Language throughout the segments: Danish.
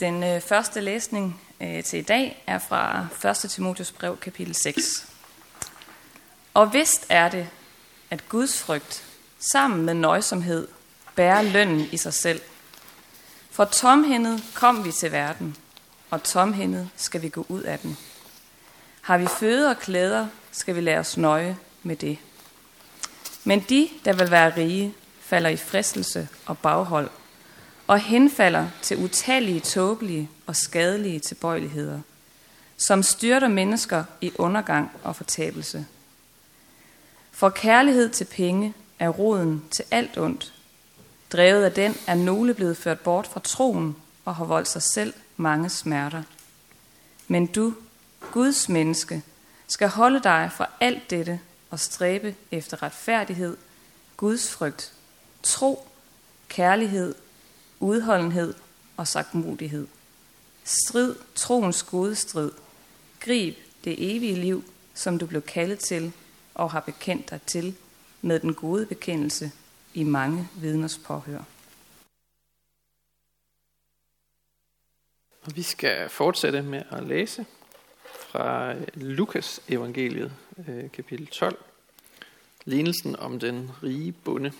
Den øh, første læsning øh, til i dag er fra 1. Timotius brev, kapitel 6. Og vist er det, at Guds frygt sammen med nøjsomhed bærer lønnen i sig selv. For tomhændet kom vi til verden, og tomhændet skal vi gå ud af den. Har vi føde og klæder, skal vi lade os nøje med det. Men de, der vil være rige, falder i fristelse og baghold, og henfalder til utallige, tåbelige og skadelige tilbøjeligheder, som styrter mennesker i undergang og fortabelse. For kærlighed til penge er roden til alt ondt. Drevet af den er nogle blevet ført bort fra troen og har voldt sig selv mange smerter. Men du, Guds menneske, skal holde dig fra alt dette og stræbe efter retfærdighed, Guds frygt, tro, kærlighed, udholdenhed og sagtmodighed. Strid troens gode strid. Grib det evige liv, som du blev kaldet til og har bekendt dig til med den gode bekendelse i mange vidners påhør. Og vi skal fortsætte med at læse fra Lukas evangeliet, øh, kapitel 12. Lignelsen om den rige bonde.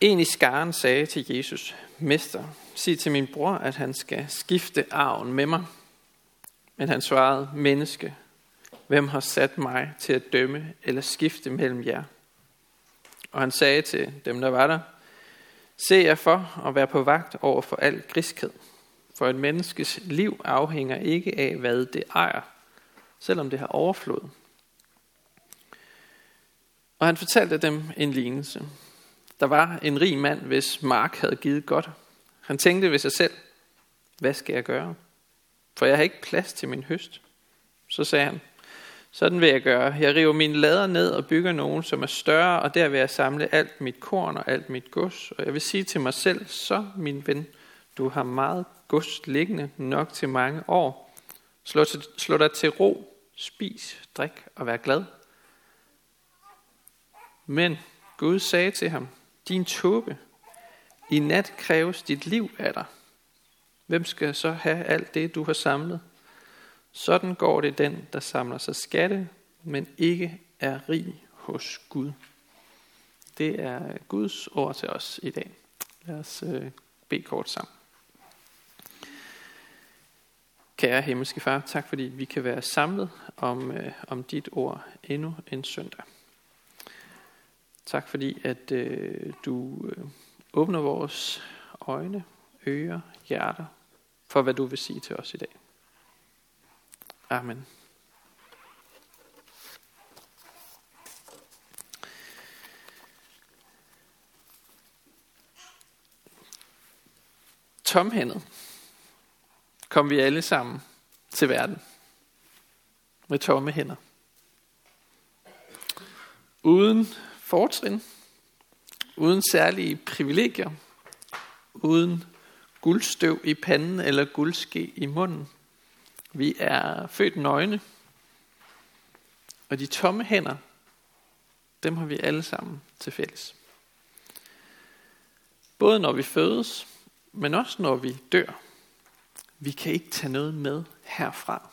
En i skaren sagde til Jesus, Mester, sig til min bror, at han skal skifte arven med mig. Men han svarede, menneske, hvem har sat mig til at dømme eller skifte mellem jer? Og han sagde til dem, der var der, Se jer for at være på vagt over for al griskhed. For et menneskes liv afhænger ikke af, hvad det ejer, selvom det har overflod. Og han fortalte dem en lignelse. Der var en rig mand, hvis mark havde givet godt. Han tænkte ved sig selv, hvad skal jeg gøre? For jeg har ikke plads til min høst. Så sagde han, sådan vil jeg gøre. Jeg river mine lader ned og bygger nogen, som er større, og der vil jeg samle alt mit korn og alt mit gods. Og jeg vil sige til mig selv, så min ven, du har meget gods liggende nok til mange år. Slå, til, slå dig til ro, spis, drik og vær glad. Men Gud sagde til ham, din tåbe, i nat kræves dit liv af dig. Hvem skal så have alt det, du har samlet? Sådan går det den, der samler sig skatte, men ikke er rig hos Gud. Det er Guds ord til os i dag. Lad os øh, bede kort sammen. Kære himmelske far, tak fordi vi kan være samlet om, øh, om dit ord endnu en søndag. Tak fordi at øh, du øh, åbner vores øjne, ører, hjerter for hvad du vil sige til os i dag. Amen. Tomhændet kom vi alle sammen til verden med tomme hænder. Uden fortrin, uden særlige privilegier, uden guldstøv i panden eller guldske i munden. Vi er født nøgne, og de tomme hænder, dem har vi alle sammen til fælles. Både når vi fødes, men også når vi dør. Vi kan ikke tage noget med herfra.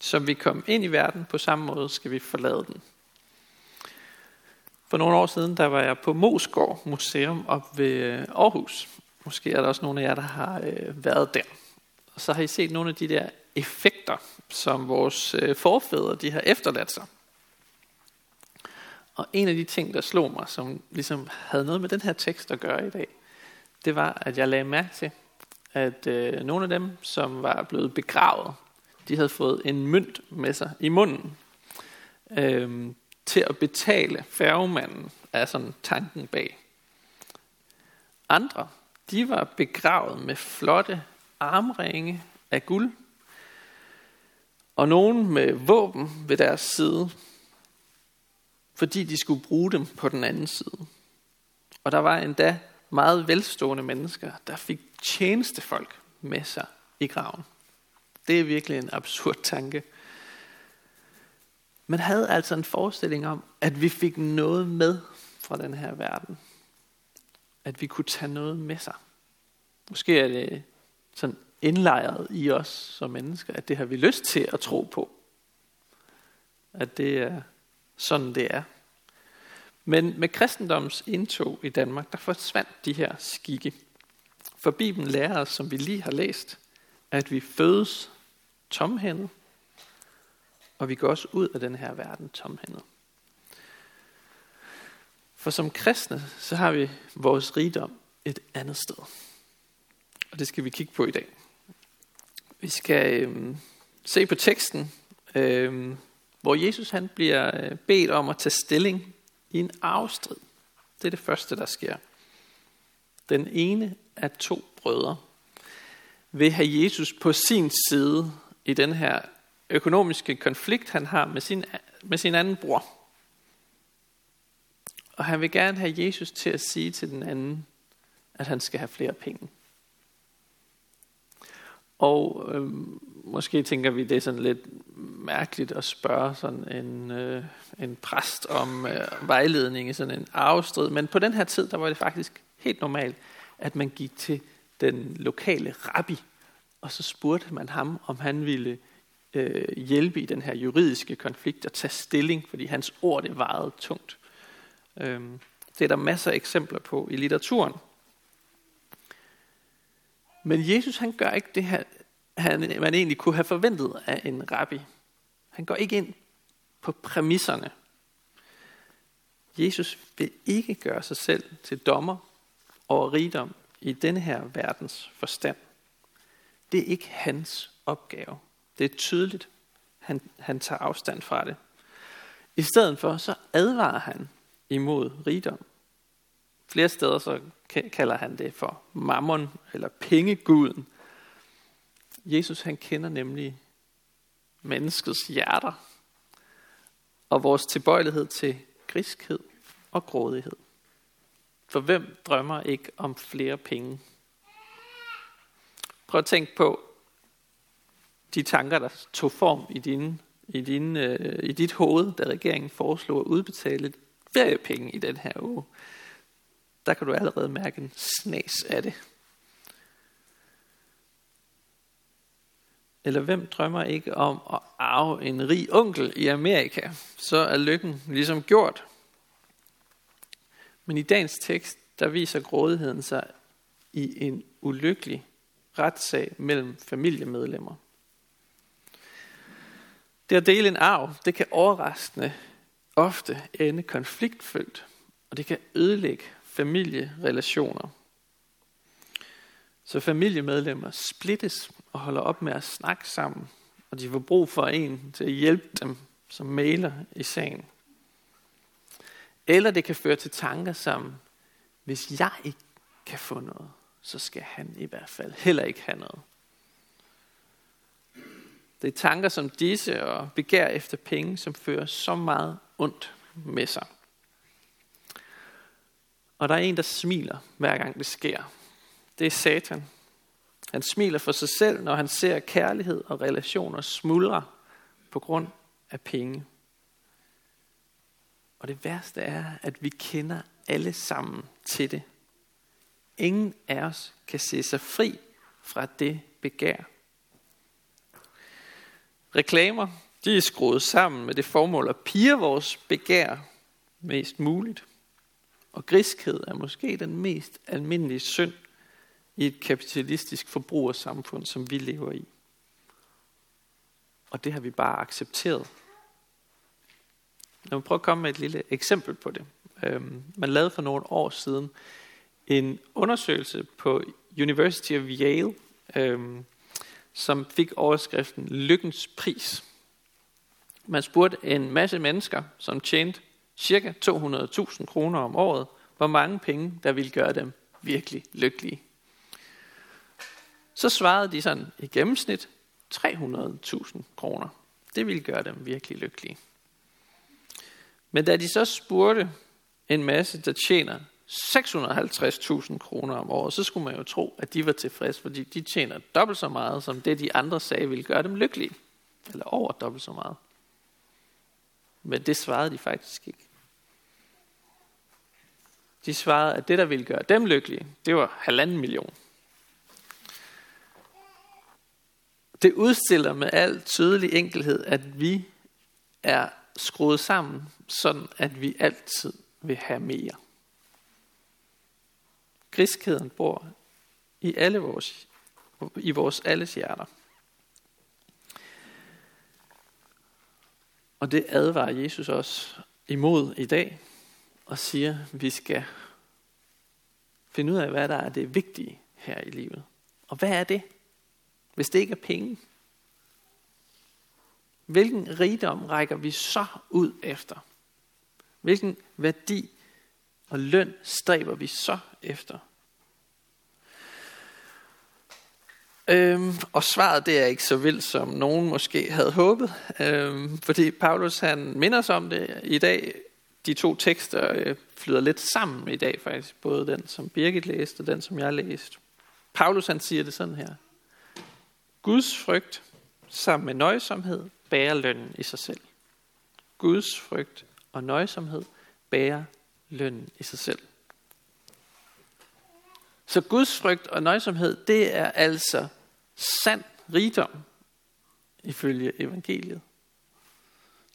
Som vi kom ind i verden, på samme måde skal vi forlade den. For nogle år siden, der var jeg på Mosgård Museum op ved øh, Aarhus. Måske er der også nogle af jer, der har øh, været der. Og så har I set nogle af de der effekter, som vores øh, forfædre de har efterladt sig. Og en af de ting, der slog mig, som ligesom havde noget med den her tekst at gøre i dag, det var, at jeg lagde mærke til, at øh, nogle af dem, som var blevet begravet, de havde fået en mønt med sig i munden. Øh, til at betale færgemanden, er sådan tanken bag. Andre, de var begravet med flotte armringe af guld, og nogen med våben ved deres side, fordi de skulle bruge dem på den anden side. Og der var endda meget velstående mennesker, der fik tjenestefolk med sig i graven. Det er virkelig en absurd tanke. Man havde altså en forestilling om, at vi fik noget med fra den her verden. At vi kunne tage noget med sig. Måske er det sådan indlejret i os som mennesker, at det har vi lyst til at tro på. At det er sådan, det er. Men med kristendoms indtog i Danmark, der forsvandt de her skikke. For Bibelen lærer os, som vi lige har læst, at vi fødes tomhændet, og vi går også ud af den her verden tomhændet. For som kristne, så har vi vores rigdom et andet sted. Og det skal vi kigge på i dag. Vi skal øh, se på teksten, øh, hvor Jesus han bliver øh, bedt om at tage stilling i en arvestrid. Det er det første, der sker. Den ene af to brødre vil have Jesus på sin side i den her økonomiske konflikt, han har med sin, med sin anden bror. Og han vil gerne have Jesus til at sige til den anden, at han skal have flere penge. Og øh, måske tænker vi, det er sådan lidt mærkeligt at spørge sådan en, øh, en præst om øh, vejledning i sådan en arvestrid. Men på den her tid, der var det faktisk helt normalt, at man gik til den lokale rabbi, og så spurgte man ham, om han ville øh, hjælpe i den her juridiske konflikt og tage stilling, fordi hans ord det vejede tungt. Øh, det er der masser af eksempler på i litteraturen. Men Jesus han gør ikke det her, han, man egentlig kunne have forventet af en rabbi. Han går ikke ind på præmisserne. Jesus vil ikke gøre sig selv til dommer over rigdom i denne her verdens forstand. Det er ikke hans opgave. Det er tydeligt, han, han tager afstand fra det. I stedet for, så advarer han imod rigdom. Flere steder så kalder han det for mammon eller pengeguden. Jesus han kender nemlig menneskets hjerter og vores tilbøjelighed til griskhed og grådighed. For hvem drømmer ikke om flere penge? Prøv at tænke på de tanker, der tog form i, din, i, din, øh, i dit hoved, da regeringen foreslog at udbetale feriepenge i den her uge. Der kan du allerede mærke en snas af det. Eller hvem drømmer ikke om at arve en rig onkel i Amerika? Så er lykken ligesom gjort. Men i dagens tekst, der viser grådigheden sig i en ulykkelig retssag mellem familiemedlemmer. Det at dele en arv, det kan overraskende ofte ende konfliktfyldt, og det kan ødelægge familierelationer. Så familiemedlemmer splittes og holder op med at snakke sammen, og de får brug for en til at hjælpe dem som maler i sagen. Eller det kan føre til tanker som, hvis jeg ikke kan få noget, så skal han i hvert fald heller ikke have noget. Det er tanker som disse og begær efter penge, som fører så meget ondt med sig. Og der er en, der smiler, hver gang det sker. Det er Satan. Han smiler for sig selv, når han ser kærlighed og relationer smuldre på grund af penge. Og det værste er, at vi kender alle sammen til det. Ingen af os kan se sig fri fra det begær. Reklamer, de er skruet sammen med det formål at pige vores begær mest muligt. Og griskhed er måske den mest almindelige synd i et kapitalistisk forbrugersamfund, som vi lever i. Og det har vi bare accepteret. Lad mig prøve at komme med et lille eksempel på det. Øhm, man lavede for nogle år siden en undersøgelse på University of Yale, øhm, som fik overskriften Lykkens pris. Man spurgte en masse mennesker, som tjente cirka 200.000 kroner om året, hvor mange penge, der ville gøre dem virkelig lykkelige. Så svarede de sådan i gennemsnit 300.000 kroner. Det ville gøre dem virkelig lykkelige. Men da de så spurgte en masse, der tjener 650.000 kroner om året, så skulle man jo tro, at de var tilfredse, fordi de tjener dobbelt så meget, som det de andre sagde ville gøre dem lykkelige. Eller over dobbelt så meget. Men det svarede de faktisk ikke. De svarede, at det, der ville gøre dem lykkelige, det var halvanden million. Det udstiller med al tydelig enkelhed, at vi er skruet sammen, sådan at vi altid vil have mere. Griskheden bor i alle vores, i vores alles hjerter. Og det advarer Jesus også imod i dag, og siger, at vi skal finde ud af, hvad der er det vigtige her i livet. Og hvad er det, hvis det ikke er penge? Hvilken rigdom rækker vi så ud efter? Hvilken værdi og løn stræber vi så efter? Øhm, og svaret det er ikke så vildt, som nogen måske havde håbet. Øhm, fordi Paulus han minder os om det i dag. De to tekster øh, flyder lidt sammen i dag faktisk. Både den, som Birgit læste, og den, som jeg læste. Paulus han siger det sådan her. Guds frygt sammen med nøjsomhed bærer lønnen i sig selv. Guds frygt og nøjsomhed bærer lønnen i sig selv. Så Guds frygt og nøjsomhed, det er altså sand rigdom, ifølge evangeliet.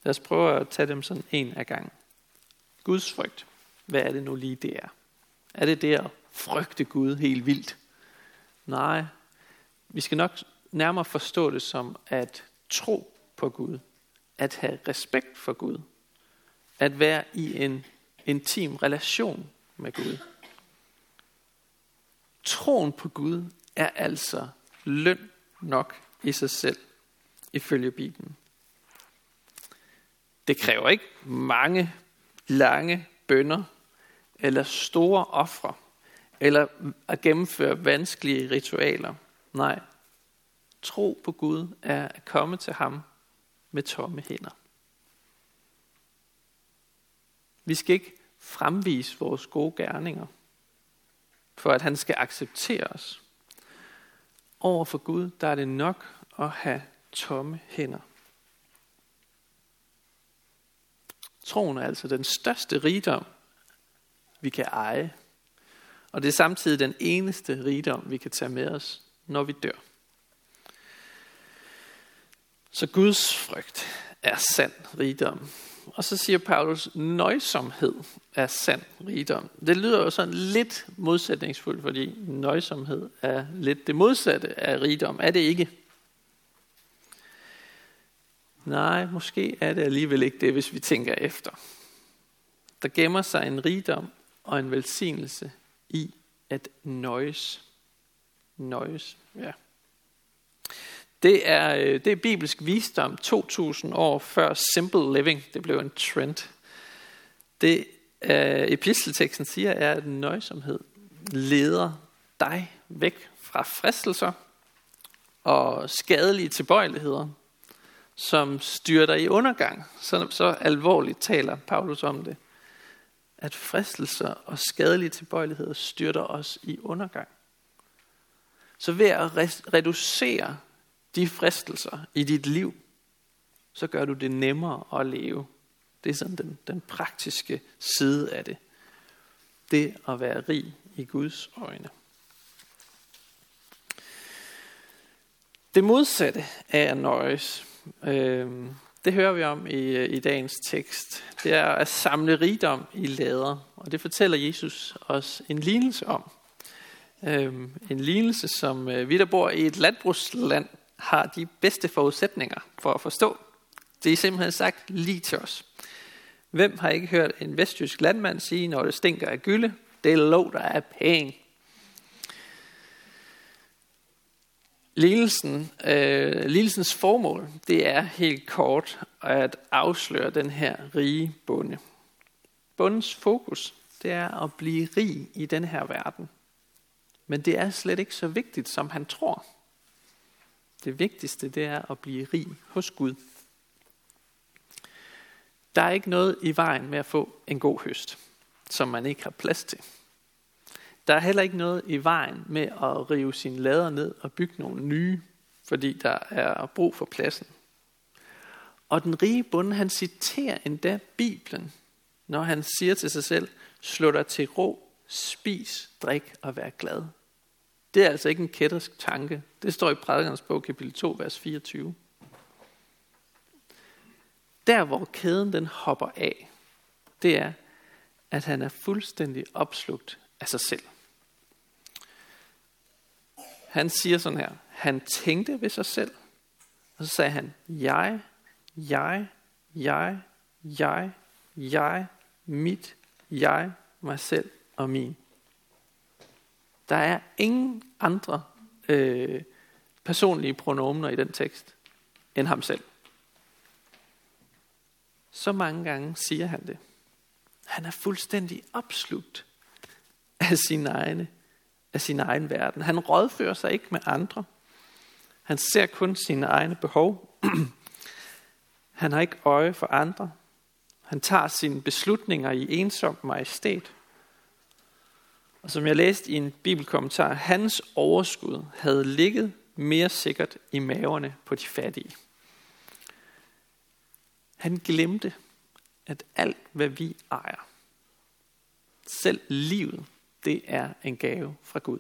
Lad os prøve at tage dem sådan en af gangen. Guds frygt. Hvad er det nu lige det er? Er det det at frygte Gud helt vildt? Nej, vi skal nok nærmere forstå det som at tro på Gud. At have respekt for Gud. At være i en intim relation med Gud. Troen på Gud er altså løn nok i sig selv, ifølge Bibelen. Det kræver ikke mange lange bønder, eller store ofre, eller at gennemføre vanskelige ritualer. Nej, tro på Gud er at komme til ham med tomme hænder. Vi skal ikke fremvise vores gode gerninger, for at han skal acceptere os. Over for Gud, der er det nok at have tomme hænder. Troen er altså den største rigdom, vi kan eje. Og det er samtidig den eneste rigdom, vi kan tage med os, når vi dør. Så Guds frygt er sand rigdom. Og så siger Paulus, nøjsomhed er sand rigdom. Det lyder jo sådan lidt modsætningsfuldt, fordi nøjsomhed er lidt det modsatte af rigdom. Er det ikke? Nej, måske er det alligevel ikke det, hvis vi tænker efter. Der gemmer sig en rigdom og en velsignelse i at nøjes. Nøjes, ja. Det er, øh, det er bibelsk visdom 2000 år før simple living. Det blev en trend. Det uh, epistelteksten siger er, at nøjsomhed leder dig væk fra fristelser og skadelige tilbøjeligheder, som styrer dig i undergang. Så, så alvorligt taler Paulus om det. At fristelser og skadelige tilbøjeligheder styrter os i undergang. Så ved at reducere de fristelser i dit liv, så gør du det nemmere at leve. Det er sådan den, den praktiske side af det. Det at være rig i Guds øjne. Det modsatte af at nøjes, øh, det hører vi om i, i dagens tekst. Det er at samle rigdom i lader, og det fortæller Jesus os en lignelse om. Øh, en lignelse, som øh, vi, der bor i et landbrugsland, har de bedste forudsætninger for at forstå. Det er simpelthen sagt lige til os. Hvem har ikke hørt en vestjysk landmand sige, når det stinker af gylde, det er lov, der er penge. Lidelsen, øh, lidelsens formål, det er helt kort at afsløre den her rige bonde. Bundens fokus, det er at blive rig i den her verden. Men det er slet ikke så vigtigt, som han tror. Det vigtigste, det er at blive rig hos Gud. Der er ikke noget i vejen med at få en god høst, som man ikke har plads til. Der er heller ikke noget i vejen med at rive sine lader ned og bygge nogle nye, fordi der er brug for pladsen. Og den rige bonde, han citerer endda Bibelen, når han siger til sig selv, slå dig til ro, spis, drik og vær glad. Det er altså ikke en kættersk tanke. Det står i prædikernes bog, kapitel 2, vers 24. Der, hvor kæden den hopper af, det er, at han er fuldstændig opslugt af sig selv. Han siger sådan her, han tænkte ved sig selv, og så sagde han, jeg, jeg, jeg, jeg, jeg, mit, jeg, mig selv og min. Der er ingen andre øh, personlige pronomener i den tekst end ham selv. Så mange gange siger han det. Han er fuldstændig opslugt af sin, egne, af sin egen verden. Han rådfører sig ikke med andre. Han ser kun sine egne behov. Han har ikke øje for andre. Han tager sine beslutninger i ensom majestæt. Og som jeg læste i en bibelkommentar, hans overskud havde ligget mere sikkert i maverne på de fattige. Han glemte, at alt hvad vi ejer, selv livet, det er en gave fra Gud.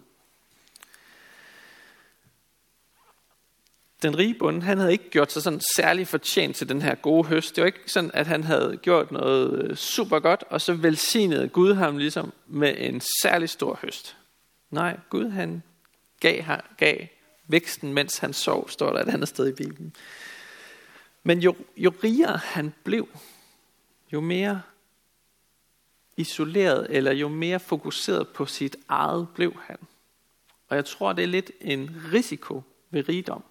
Den rige bonde, han havde ikke gjort sig sådan særlig fortjent til den her gode høst. Det var ikke sådan, at han havde gjort noget øh, super godt, og så velsignede Gud ham ligesom med en særlig stor høst. Nej, Gud han gav, gav væksten, mens han sov, står der et andet sted i Bibelen. Men jo, jo rigere han blev, jo mere isoleret, eller jo mere fokuseret på sit eget blev han. Og jeg tror, det er lidt en risiko ved rigdom.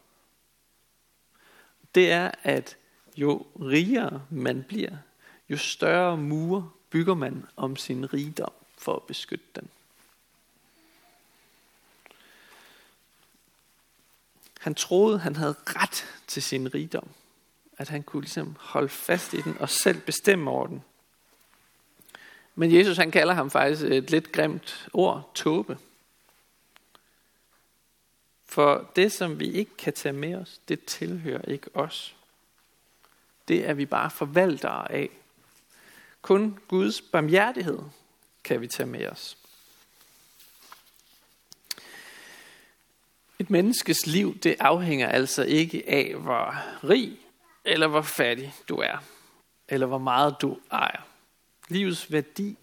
Det er, at jo rigere man bliver, jo større mure bygger man om sin rigdom for at beskytte den. Han troede, han havde ret til sin rigdom at han kunne ligesom holde fast i den og selv bestemme over den. Men Jesus han kalder ham faktisk et lidt grimt ord, tåbe. For det, som vi ikke kan tage med os, det tilhører ikke os. Det er vi bare forvaltere af. Kun Guds barmhjertighed kan vi tage med os. Et menneskes liv, det afhænger altså ikke af, hvor rig eller hvor fattig du er, eller hvor meget du ejer. Livets værdi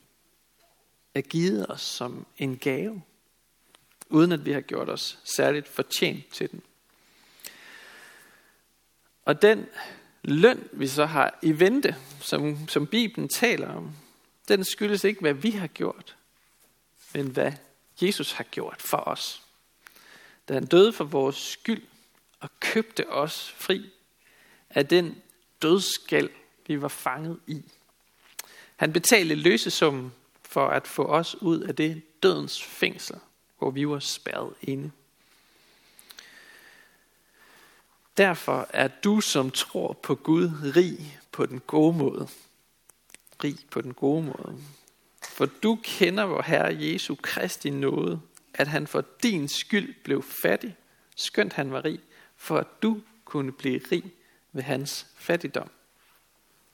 er givet os som en gave, uden at vi har gjort os særligt fortjent til den. Og den løn, vi så har i vente, som, som Bibelen taler om, den skyldes ikke, hvad vi har gjort, men hvad Jesus har gjort for os. Da han døde for vores skyld og købte os fri af den dødsskæld, vi var fanget i. Han betalte løsesummen for at få os ud af det dødens fængsel, hvor vi var spærret inde. Derfor er du, som tror på Gud, rig på den gode måde. Rig på den gode måde. For du kender vor Herre Jesu Kristi nåde, at han for din skyld blev fattig, skønt han var rig, for at du kunne blive rig ved hans fattigdom,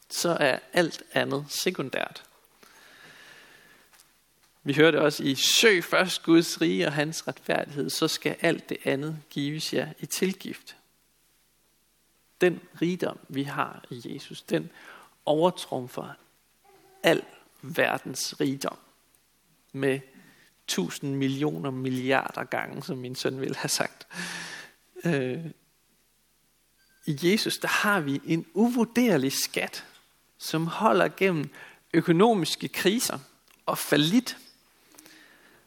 så er alt andet sekundært. Vi hørte også i søg først Guds rige og hans retfærdighed, så skal alt det andet gives jer i tilgift. Den rigdom, vi har i Jesus, den overtrumfer al verdens rigdom med tusind millioner milliarder gange, som min søn ville have sagt. Øh, i Jesus, der har vi en uvurderlig skat, som holder gennem økonomiske kriser og falit.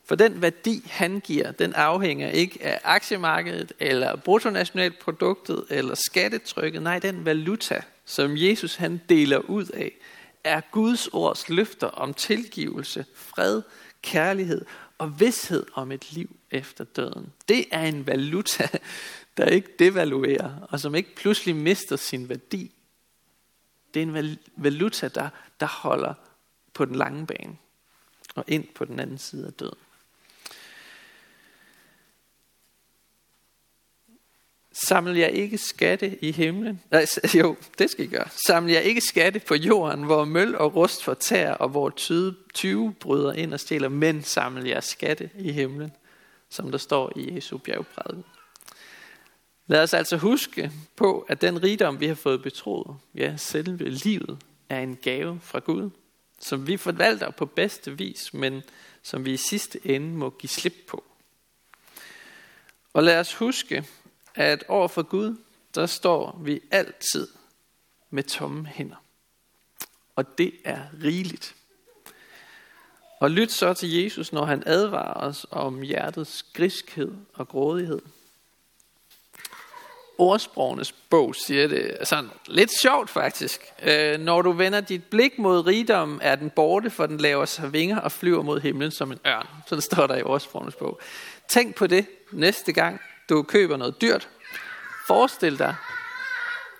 For den værdi, han giver, den afhænger ikke af aktiemarkedet, eller bruttonationalproduktet, eller skattetrykket. Nej, den valuta, som Jesus han deler ud af, er Guds ords løfter om tilgivelse, fred, kærlighed og vidshed om et liv efter døden. Det er en valuta, der ikke devaluerer, og som ikke pludselig mister sin værdi. Det er en valuta, der, der holder på den lange bane og ind på den anden side af døden. Saml jeg ikke skatte i himlen? Nej, jo, det skal I gøre. Saml jeg ikke skatte på jorden, hvor møl og rust fortærer, og hvor 20 bryder ind og stjæler, men saml jeg skatte i himlen, som der står i Jesu bjergprædiken. Lad os altså huske på, at den rigdom, vi har fået betroet, ja, selve livet, er en gave fra Gud, som vi forvalter på bedste vis, men som vi i sidste ende må give slip på. Og lad os huske, at over for Gud, der står vi altid med tomme hænder. Og det er rigeligt. Og lyt så til Jesus, når han advarer os om hjertets griskhed og grådighed. Ordsprogenes bog siger det sådan lidt sjovt faktisk. Øh, når du vender dit blik mod rigdom, er den borte, for den laver sig vinger og flyver mod himlen som en ørn. Sådan står der i Ordsprogenes bog. Tænk på det næste gang, du køber noget dyrt. Forestil dig,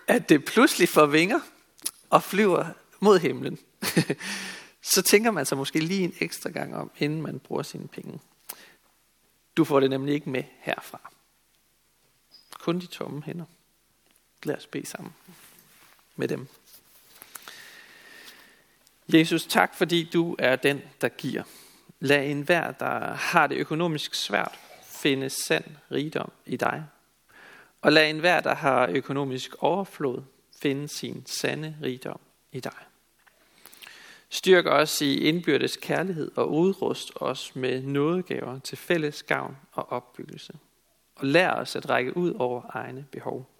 at det pludselig får vinger og flyver mod himlen. så tænker man sig måske lige en ekstra gang om, inden man bruger sine penge. Du får det nemlig ikke med herfra. Kun de tomme hænder. Lad os bede sammen med dem. Jesus, tak fordi du er den, der giver. Lad enhver, der har det økonomisk svært, finde sand rigdom i dig. Og lad enhver, der har økonomisk overflod, finde sin sande rigdom i dig. Styrk os i indbyrdes kærlighed og udrust os med nådegaver til fælles gavn og opbyggelse. Og lær os at række ud over egne behov.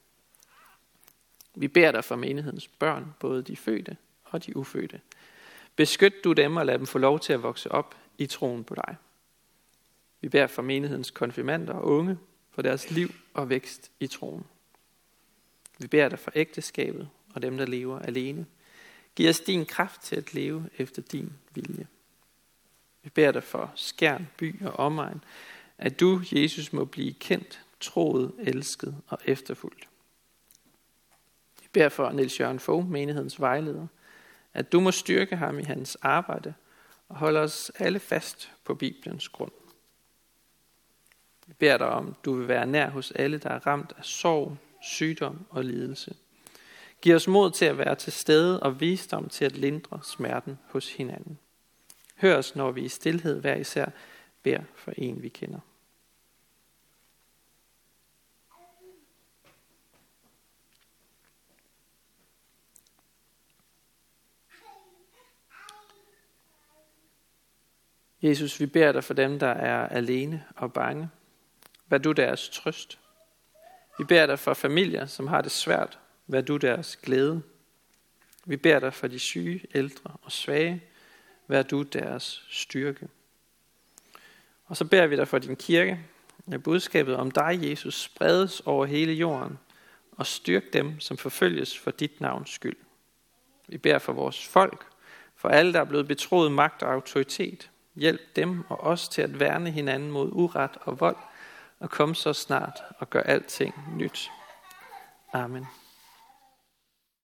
Vi beder dig for menighedens børn, både de fødte og de ufødte. Beskyt du dem og lad dem få lov til at vokse op i troen på dig. Vi beder for menighedens konfirmander og unge, for deres liv og vækst i troen. Vi beder dig for ægteskabet og dem, der lever alene. Giv os din kraft til at leve efter din vilje. Vi beder dig for skærn, by og omegn, at du, Jesus, må blive kendt, troet, elsket og efterfulgt. Vi beder for Niels Jørgen Fogh, menighedens vejleder, at du må styrke ham i hans arbejde og holde os alle fast på Bibelens grund. Vi beder dig om, du vil være nær hos alle, der er ramt af sorg, sygdom og lidelse. Giv os mod til at være til stede og visdom til at lindre smerten hos hinanden. Hør os, når vi i stillhed hver især beder for en, vi kender. Jesus, vi beder dig for dem, der er alene og bange. Vær du deres trøst. Vi beder dig for familier, som har det svært. Vær du deres glæde. Vi beder dig for de syge, ældre og svage. Vær du deres styrke. Og så beder vi dig for din kirke, at budskabet om dig, Jesus, spredes over hele jorden, og styrk dem, som forfølges for dit navns skyld. Vi beder for vores folk, for alle, der er blevet betroet magt og autoritet. Hjælp dem og os til at værne hinanden mod uret og vold, og kom så snart og gør alting nyt. Amen.